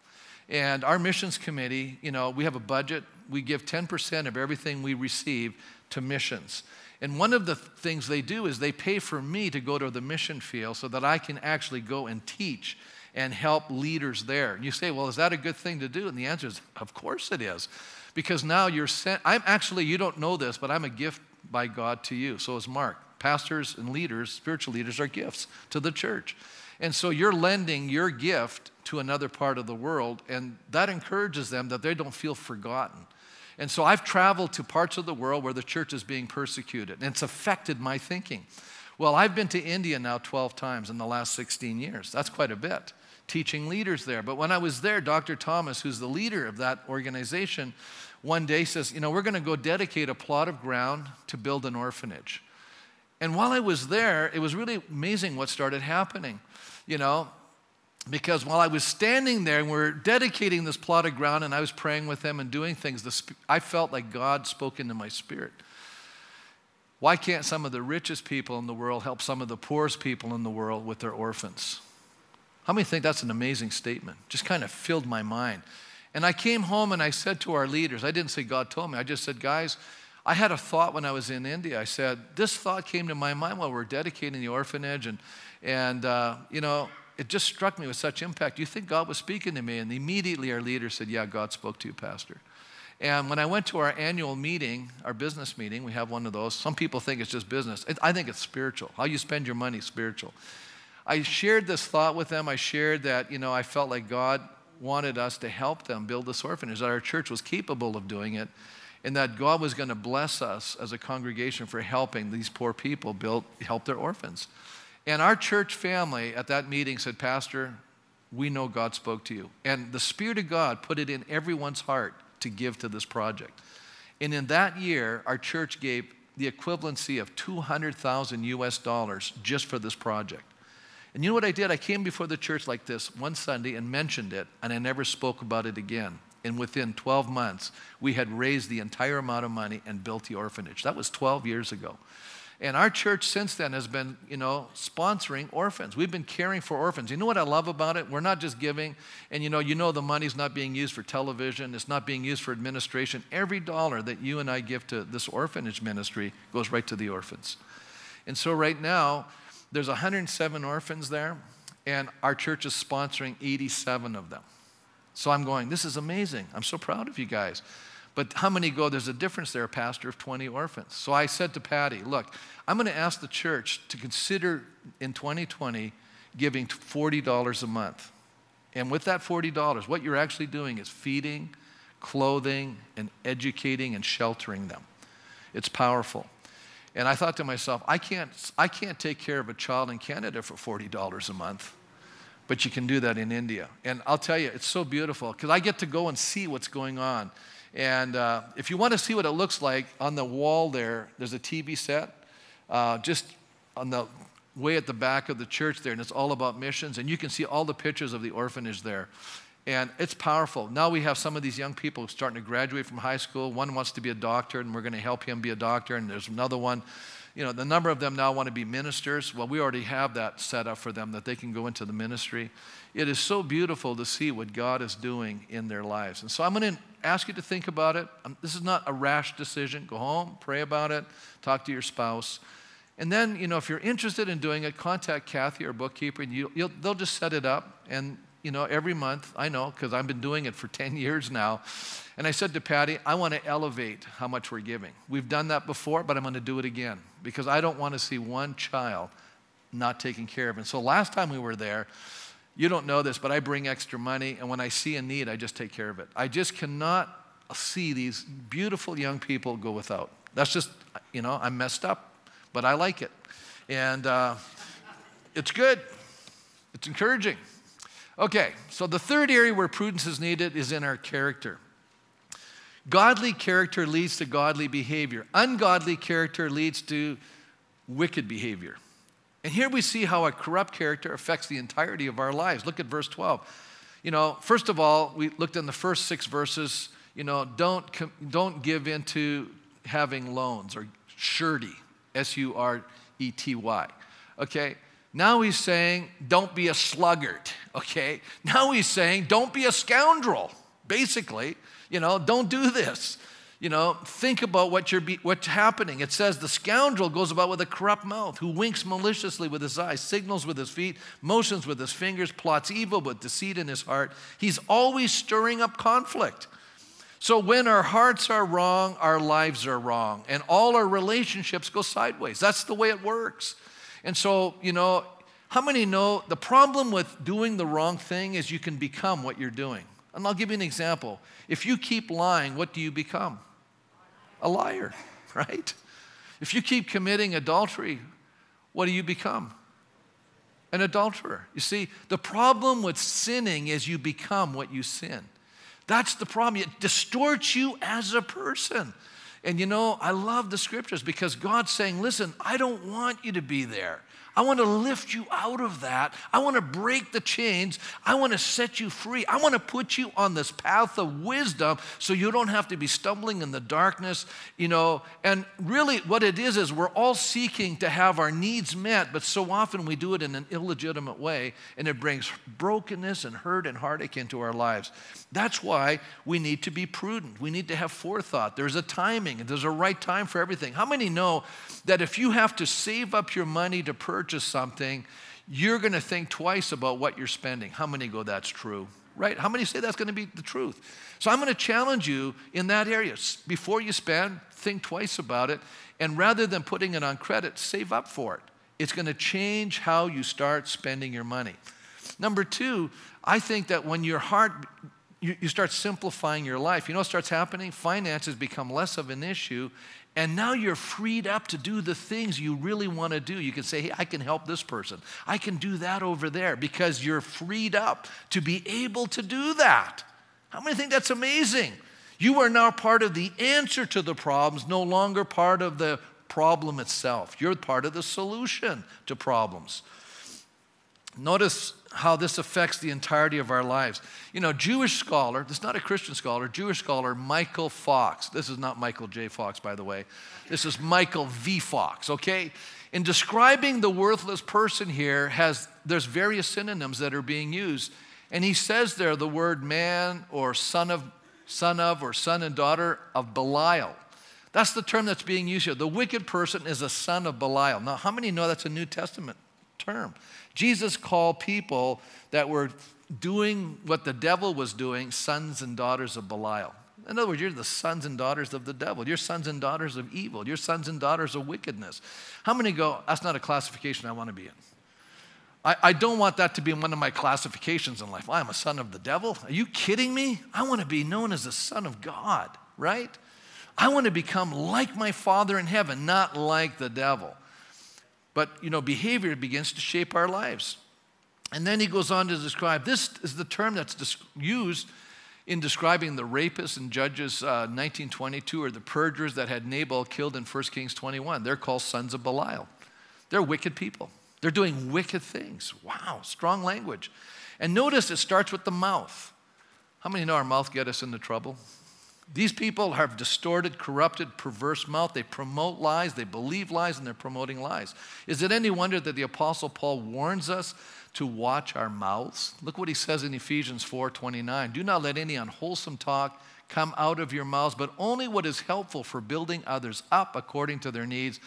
And our missions committee, you know, we have a budget. We give 10% of everything we receive to missions. And one of the things they do is they pay for me to go to the mission field so that I can actually go and teach and help leaders there. And you say, well, is that a good thing to do? And the answer is, of course it is. Because now you're sent, I'm actually, you don't know this, but I'm a gift by God to you. So is Mark. Pastors and leaders, spiritual leaders, are gifts to the church. And so you're lending your gift to another part of the world, and that encourages them that they don't feel forgotten. And so I've traveled to parts of the world where the church is being persecuted, and it's affected my thinking. Well, I've been to India now 12 times in the last 16 years. That's quite a bit, teaching leaders there. But when I was there, Dr. Thomas, who's the leader of that organization, one day says, You know, we're going to go dedicate a plot of ground to build an orphanage. And while I was there, it was really amazing what started happening, you know, because while I was standing there and we are dedicating this plot of ground and I was praying with them and doing things, the, I felt like God spoke into my spirit. Why can't some of the richest people in the world help some of the poorest people in the world with their orphans? How many think that's an amazing statement? Just kind of filled my mind. And I came home and I said to our leaders, I didn't say God told me, I just said, guys, I had a thought when I was in India. I said, this thought came to my mind while we we're dedicating the orphanage. And, and uh, you know, it just struck me with such impact. You think God was speaking to me? And immediately our leader said, Yeah, God spoke to you, Pastor. And when I went to our annual meeting, our business meeting, we have one of those. Some people think it's just business. I think it's spiritual. How you spend your money spiritual. I shared this thought with them. I shared that, you know, I felt like God wanted us to help them build this orphanage, that our church was capable of doing it, and that God was going to bless us as a congregation for helping these poor people build, help their orphans. And our church family at that meeting said, Pastor, we know God spoke to you. And the Spirit of God put it in everyone's heart to give to this project. And in that year, our church gave the equivalency of 200,000 US dollars just for this project. And you know what I did? I came before the church like this one Sunday and mentioned it, and I never spoke about it again. And within 12 months, we had raised the entire amount of money and built the orphanage. That was 12 years ago. And our church since then has been, you know, sponsoring orphans. We've been caring for orphans. You know what I love about it? We're not just giving, and you know, you know the money's not being used for television, it's not being used for administration. Every dollar that you and I give to this orphanage ministry goes right to the orphans. And so right now, there's 107 orphans there, and our church is sponsoring 87 of them. So I'm going, this is amazing. I'm so proud of you guys. But how many go, there's a difference there, Pastor, of 20 orphans. So I said to Patty, look, I'm going to ask the church to consider in 2020 giving $40 a month. And with that $40, what you're actually doing is feeding, clothing, and educating and sheltering them. It's powerful. And I thought to myself, I can't, I can't take care of a child in Canada for $40 a month, but you can do that in India. And I'll tell you, it's so beautiful because I get to go and see what's going on. And uh, if you want to see what it looks like, on the wall there, there's a TV set uh, just on the way at the back of the church there, and it's all about missions. And you can see all the pictures of the orphanage there. And it's powerful. Now we have some of these young people starting to graduate from high school. One wants to be a doctor, and we're going to help him be a doctor. And there's another one. You know, the number of them now want to be ministers. Well, we already have that set up for them that they can go into the ministry. It is so beautiful to see what God is doing in their lives. And so I'm going to ask you to think about it. Um, this is not a rash decision. Go home, pray about it, talk to your spouse. And then, you know, if you're interested in doing it, contact Kathy, our bookkeeper, and you, they'll just set it up. And, you know, every month, I know, because I've been doing it for 10 years now. And I said to Patty, I want to elevate how much we're giving. We've done that before, but I'm going to do it again because I don't want to see one child not taken care of. And so last time we were there, you don't know this, but I bring extra money, and when I see a need, I just take care of it. I just cannot see these beautiful young people go without. That's just, you know, I'm messed up, but I like it. And uh, it's good, it's encouraging. Okay, so the third area where prudence is needed is in our character. Godly character leads to godly behavior, ungodly character leads to wicked behavior. And here we see how a corrupt character affects the entirety of our lives. Look at verse 12. You know, first of all, we looked in the first six verses, you know, don't, don't give into having loans or surety, S U R E T Y. Okay? Now he's saying, don't be a sluggard. Okay? Now he's saying, don't be a scoundrel. Basically, you know, don't do this you know, think about what you're be, what's happening. It says the scoundrel goes about with a corrupt mouth, who winks maliciously with his eyes, signals with his feet, motions with his fingers, plots evil with deceit in his heart. He's always stirring up conflict. So when our hearts are wrong, our lives are wrong, and all our relationships go sideways. That's the way it works. And so, you know, how many know the problem with doing the wrong thing is you can become what you're doing? And I'll give you an example. If you keep lying, what do you become? a liar, right? If you keep committing adultery, what do you become? An adulterer. You see, the problem with sinning is you become what you sin. That's the problem. It distorts you as a person. And you know, I love the scriptures because God's saying, listen, I don't want you to be there. I want to lift you out of that. I want to break the chains. I want to set you free. I want to put you on this path of wisdom so you don't have to be stumbling in the darkness, you know. And really, what it is, is we're all seeking to have our needs met, but so often we do it in an illegitimate way, and it brings brokenness and hurt and heartache into our lives. That's why we need to be prudent. We need to have forethought. There's a timing, there's a right time for everything. How many know that if you have to save up your money to purchase, purchase something, you're going to think twice about what you're spending. How many go, that's true? Right? How many say that's going to be the truth? So I'm going to challenge you in that area. Before you spend, think twice about it. And rather than putting it on credit, save up for it. It's going to change how you start spending your money. Number two, I think that when your heart, you, you start simplifying your life, you know what starts happening? Finances become less of an issue and now you're freed up to do the things you really want to do. You can say, hey, I can help this person. I can do that over there because you're freed up to be able to do that. How many think that's amazing? You are now part of the answer to the problems, no longer part of the problem itself. You're part of the solution to problems. Notice how this affects the entirety of our lives. You know, Jewish scholar, this is not a Christian scholar, Jewish scholar Michael Fox. This is not Michael J. Fox, by the way. This is Michael V. Fox, okay? In describing the worthless person here, has there's various synonyms that are being used. And he says there the word man or son of, son of, or son and daughter of Belial. That's the term that's being used here. The wicked person is a son of Belial. Now, how many know that's a New Testament term? Jesus called people that were doing what the devil was doing sons and daughters of Belial. In other words, you're the sons and daughters of the devil. You're sons and daughters of evil. You're sons and daughters of wickedness. How many go, that's not a classification I want to be in? I, I don't want that to be one of my classifications in life. I'm a son of the devil. Are you kidding me? I want to be known as a son of God, right? I want to become like my Father in heaven, not like the devil. But, you know, behavior begins to shape our lives. And then he goes on to describe this is the term that's used in describing the rapists in Judges uh, 1922 or the perjurers that had Nabal killed in 1 Kings 21. They're called sons of Belial. They're wicked people. They're doing wicked things. Wow, strong language. And notice it starts with the mouth. How many know our mouth get us into trouble? These people have distorted, corrupted, perverse mouth. They promote lies, they believe lies, and they're promoting lies. Is it any wonder that the Apostle Paul warns us to watch our mouths? Look what he says in Ephesians 4:29. Do not let any unwholesome talk come out of your mouths, but only what is helpful for building others up according to their needs,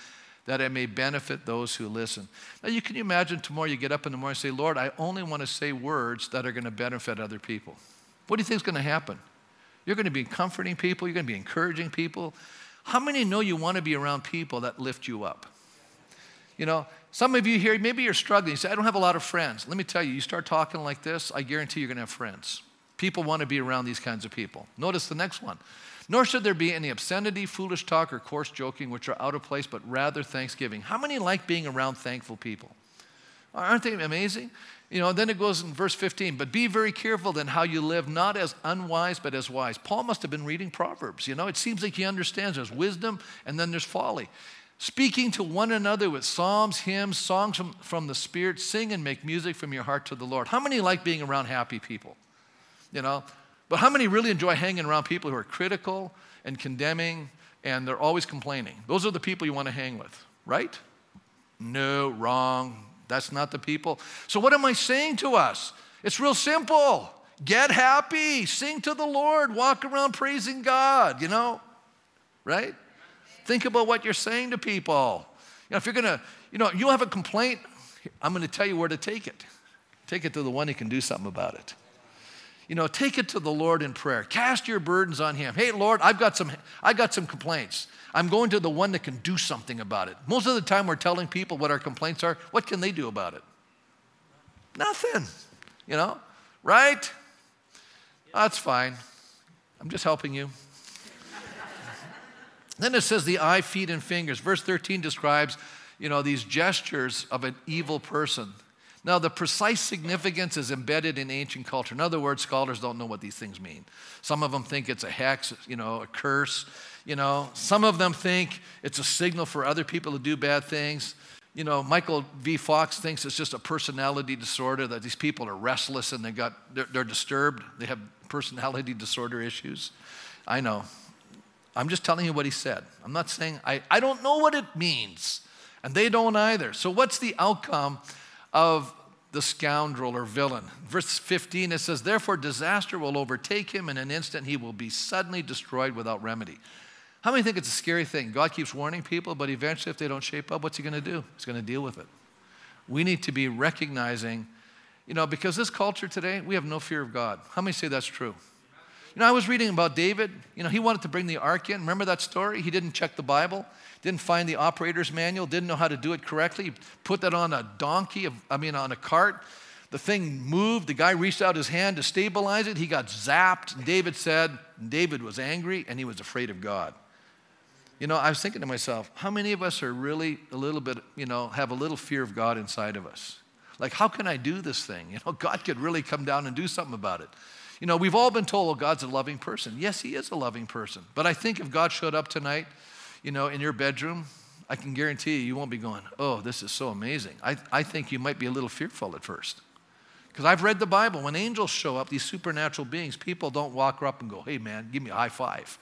that it may benefit those who listen. Now, you can imagine tomorrow you get up in the morning and say, Lord, I only want to say words that are going to benefit other people. What do you think is going to happen? You're going to be comforting people, you're going to be encouraging people. How many know you want to be around people that lift you up? You know, some of you here, maybe you're struggling. You say, I don't have a lot of friends. Let me tell you, you start talking like this, I guarantee you're going to have friends. People want to be around these kinds of people. Notice the next one. Nor should there be any obscenity, foolish talk, or coarse joking, which are out of place, but rather thanksgiving. How many like being around thankful people? Aren't they amazing? You know, then it goes in verse 15, but be very careful then how you live, not as unwise, but as wise. Paul must have been reading Proverbs. You know, it seems like he understands there's wisdom and then there's folly. Speaking to one another with psalms, hymns, songs from, from the Spirit, sing and make music from your heart to the Lord. How many like being around happy people? You know, but how many really enjoy hanging around people who are critical and condemning and they're always complaining? Those are the people you want to hang with, right? No, wrong. That's not the people. So, what am I saying to us? It's real simple. Get happy, sing to the Lord, walk around praising God, you know, right? Think about what you're saying to people. You know, if you're gonna, you know, you have a complaint, I'm gonna tell you where to take it. Take it to the one who can do something about it. You know, take it to the Lord in prayer. Cast your burdens on Him. Hey, Lord, I've got some, I got some complaints. I'm going to the one that can do something about it. Most of the time, we're telling people what our complaints are. What can they do about it? Nothing, you know, right? That's fine. I'm just helping you. then it says the eye, feet, and fingers. Verse 13 describes, you know, these gestures of an evil person. Now, the precise significance is embedded in ancient culture. In other words, scholars don't know what these things mean. Some of them think it's a hex, you know, a curse. You know, some of them think it's a signal for other people to do bad things. You know, Michael V. Fox thinks it's just a personality disorder that these people are restless and they got they're, they're disturbed. They have personality disorder issues. I know. I'm just telling you what he said. I'm not saying I, I don't know what it means, and they don't either. So, what's the outcome of the scoundrel or villain? Verse 15 it says, Therefore, disaster will overtake him in an instant, he will be suddenly destroyed without remedy. How many think it's a scary thing? God keeps warning people, but eventually, if they don't shape up, what's He going to do? He's going to deal with it. We need to be recognizing, you know, because this culture today, we have no fear of God. How many say that's true? You know, I was reading about David. You know, he wanted to bring the ark in. Remember that story? He didn't check the Bible, didn't find the operator's manual, didn't know how to do it correctly. He put that on a donkey, of, I mean, on a cart. The thing moved. The guy reached out his hand to stabilize it. He got zapped. David said, David was angry and he was afraid of God. You know, I was thinking to myself, how many of us are really a little bit, you know, have a little fear of God inside of us? Like, how can I do this thing? You know, God could really come down and do something about it. You know, we've all been told, well, God's a loving person. Yes, He is a loving person. But I think if God showed up tonight, you know, in your bedroom, I can guarantee you, you won't be going, oh, this is so amazing. I, I think you might be a little fearful at first. Because I've read the Bible. When angels show up, these supernatural beings, people don't walk up and go, hey, man, give me a high five.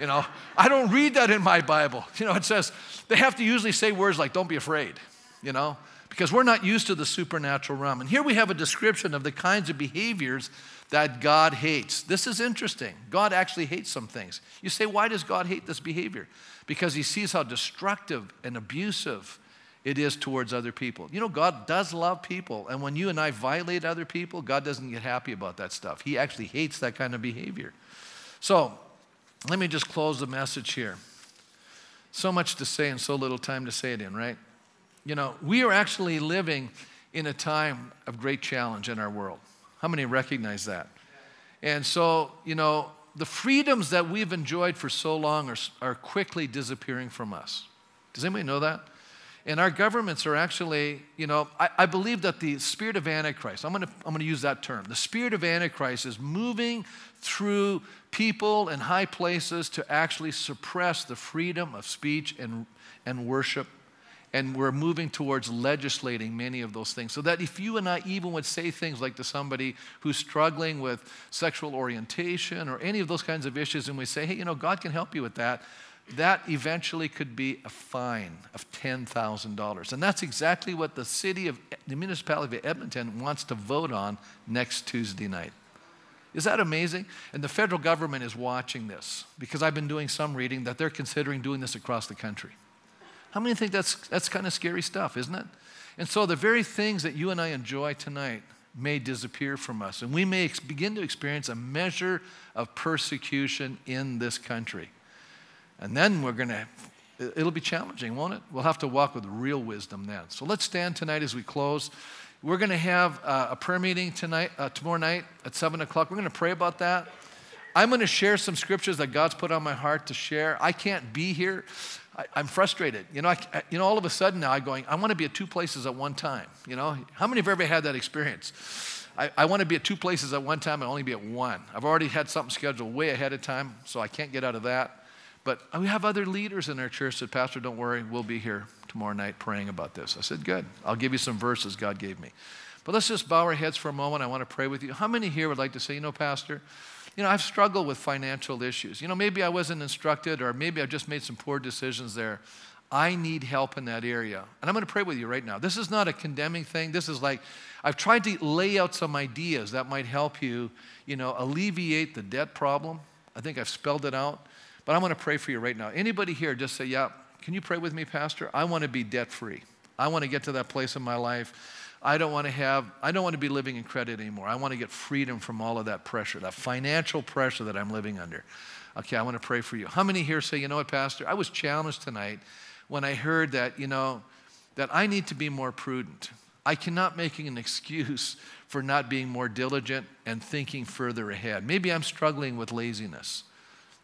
You know, I don't read that in my Bible. You know, it says they have to usually say words like, don't be afraid, you know, because we're not used to the supernatural realm. And here we have a description of the kinds of behaviors that God hates. This is interesting. God actually hates some things. You say, why does God hate this behavior? Because he sees how destructive and abusive it is towards other people. You know, God does love people, and when you and I violate other people, God doesn't get happy about that stuff. He actually hates that kind of behavior. So, let me just close the message here. So much to say and so little time to say it in, right? You know, we are actually living in a time of great challenge in our world. How many recognize that? And so, you know, the freedoms that we've enjoyed for so long are, are quickly disappearing from us. Does anybody know that? And our governments are actually, you know, I, I believe that the spirit of Antichrist, I'm gonna, I'm gonna use that term, the spirit of Antichrist is moving through people in high places to actually suppress the freedom of speech and, and worship. And we're moving towards legislating many of those things. So that if you and I even would say things like to somebody who's struggling with sexual orientation or any of those kinds of issues, and we say, hey, you know, God can help you with that, that eventually could be a fine of $10,000. And that's exactly what the city of the municipality of Edmonton wants to vote on next Tuesday night. Is that amazing? And the federal government is watching this because I've been doing some reading that they're considering doing this across the country. How many think that's, that's kind of scary stuff, isn't it? And so the very things that you and I enjoy tonight may disappear from us, and we may ex- begin to experience a measure of persecution in this country. And then we're going to, it'll be challenging, won't it? We'll have to walk with real wisdom then. So let's stand tonight as we close. We're going to have uh, a prayer meeting tonight, uh, tomorrow night at 7 o'clock. We're going to pray about that. I'm going to share some scriptures that God's put on my heart to share. I can't be here. I, am frustrated. You know, I, you know, all of a sudden now I'm going, I want to be at two places at one time. You know, how many have ever had that experience? I, I want to be at two places at one time and only be at one. I've already had something scheduled way ahead of time, so I can't get out of that. But we have other leaders in our church that, Pastor, don't worry, we'll be here tomorrow night praying about this. I said, Good. I'll give you some verses God gave me. But let's just bow our heads for a moment. I want to pray with you. How many here would like to say, You know, Pastor, you know, I've struggled with financial issues. You know, maybe I wasn't instructed, or maybe I just made some poor decisions there. I need help in that area. And I'm going to pray with you right now. This is not a condemning thing. This is like, I've tried to lay out some ideas that might help you, you know, alleviate the debt problem. I think I've spelled it out. But I'm going to pray for you right now. Anybody here just say, Yeah, can you pray with me, Pastor? I want to be debt free. I want to get to that place in my life. I don't want to have, I don't want to be living in credit anymore. I want to get freedom from all of that pressure, that financial pressure that I'm living under. Okay, I want to pray for you. How many here say, you know what, Pastor? I was challenged tonight when I heard that, you know, that I need to be more prudent. I cannot make an excuse for not being more diligent and thinking further ahead. Maybe I'm struggling with laziness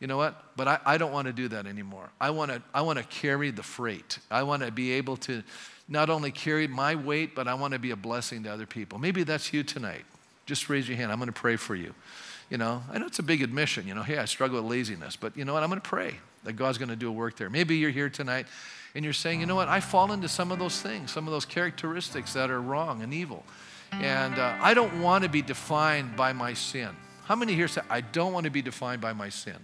you know what? But I, I don't want to do that anymore. I want to I want to carry the freight. I want to be able to not only carry my weight, but I want to be a blessing to other people. Maybe that's you tonight. Just raise your hand. I'm going to pray for you. You know, I know it's a big admission. You know, hey, I struggle with laziness, but you know what? I'm going to pray that God's going to do a work there. Maybe you're here tonight and you're saying, you know what? I fall into some of those things, some of those characteristics that are wrong and evil. And uh, I don't want to be defined by my sin. How many here say, I don't want to be defined by my sin?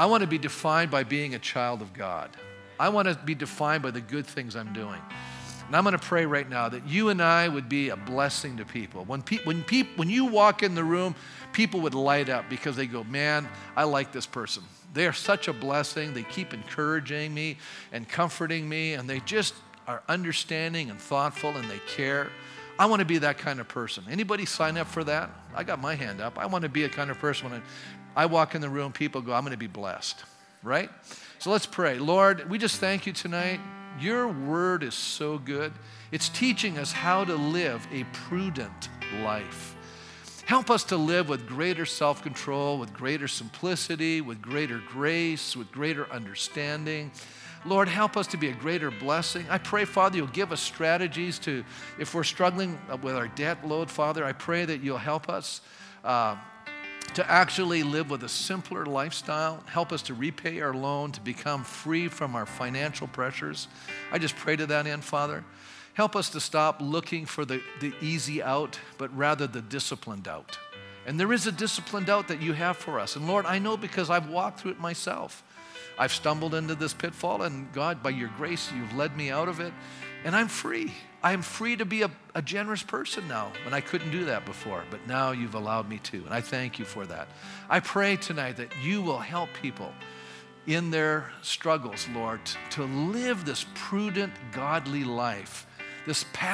I want to be defined by being a child of God. I want to be defined by the good things I'm doing. And I'm going to pray right now that you and I would be a blessing to people. When, pe- when, pe- when you walk in the room, people would light up because they go, Man, I like this person. They are such a blessing. They keep encouraging me and comforting me, and they just are understanding and thoughtful and they care. I want to be that kind of person. Anybody sign up for that? I got my hand up. I want to be a kind of person when I, I walk in the room, people go, I'm going to be blessed, right? So let's pray. Lord, we just thank you tonight. Your word is so good. It's teaching us how to live a prudent life. Help us to live with greater self control, with greater simplicity, with greater grace, with greater understanding. Lord, help us to be a greater blessing. I pray, Father, you'll give us strategies to, if we're struggling with our debt load, Father, I pray that you'll help us uh, to actually live with a simpler lifestyle. Help us to repay our loan, to become free from our financial pressures. I just pray to that end, Father. Help us to stop looking for the, the easy out, but rather the disciplined out. And there is a disciplined out that you have for us. And Lord, I know because I've walked through it myself. I've stumbled into this pitfall, and God, by your grace, you've led me out of it, and I'm free. I'm free to be a, a generous person now when I couldn't do that before, but now you've allowed me to, and I thank you for that. I pray tonight that you will help people in their struggles, Lord, to live this prudent, godly life this path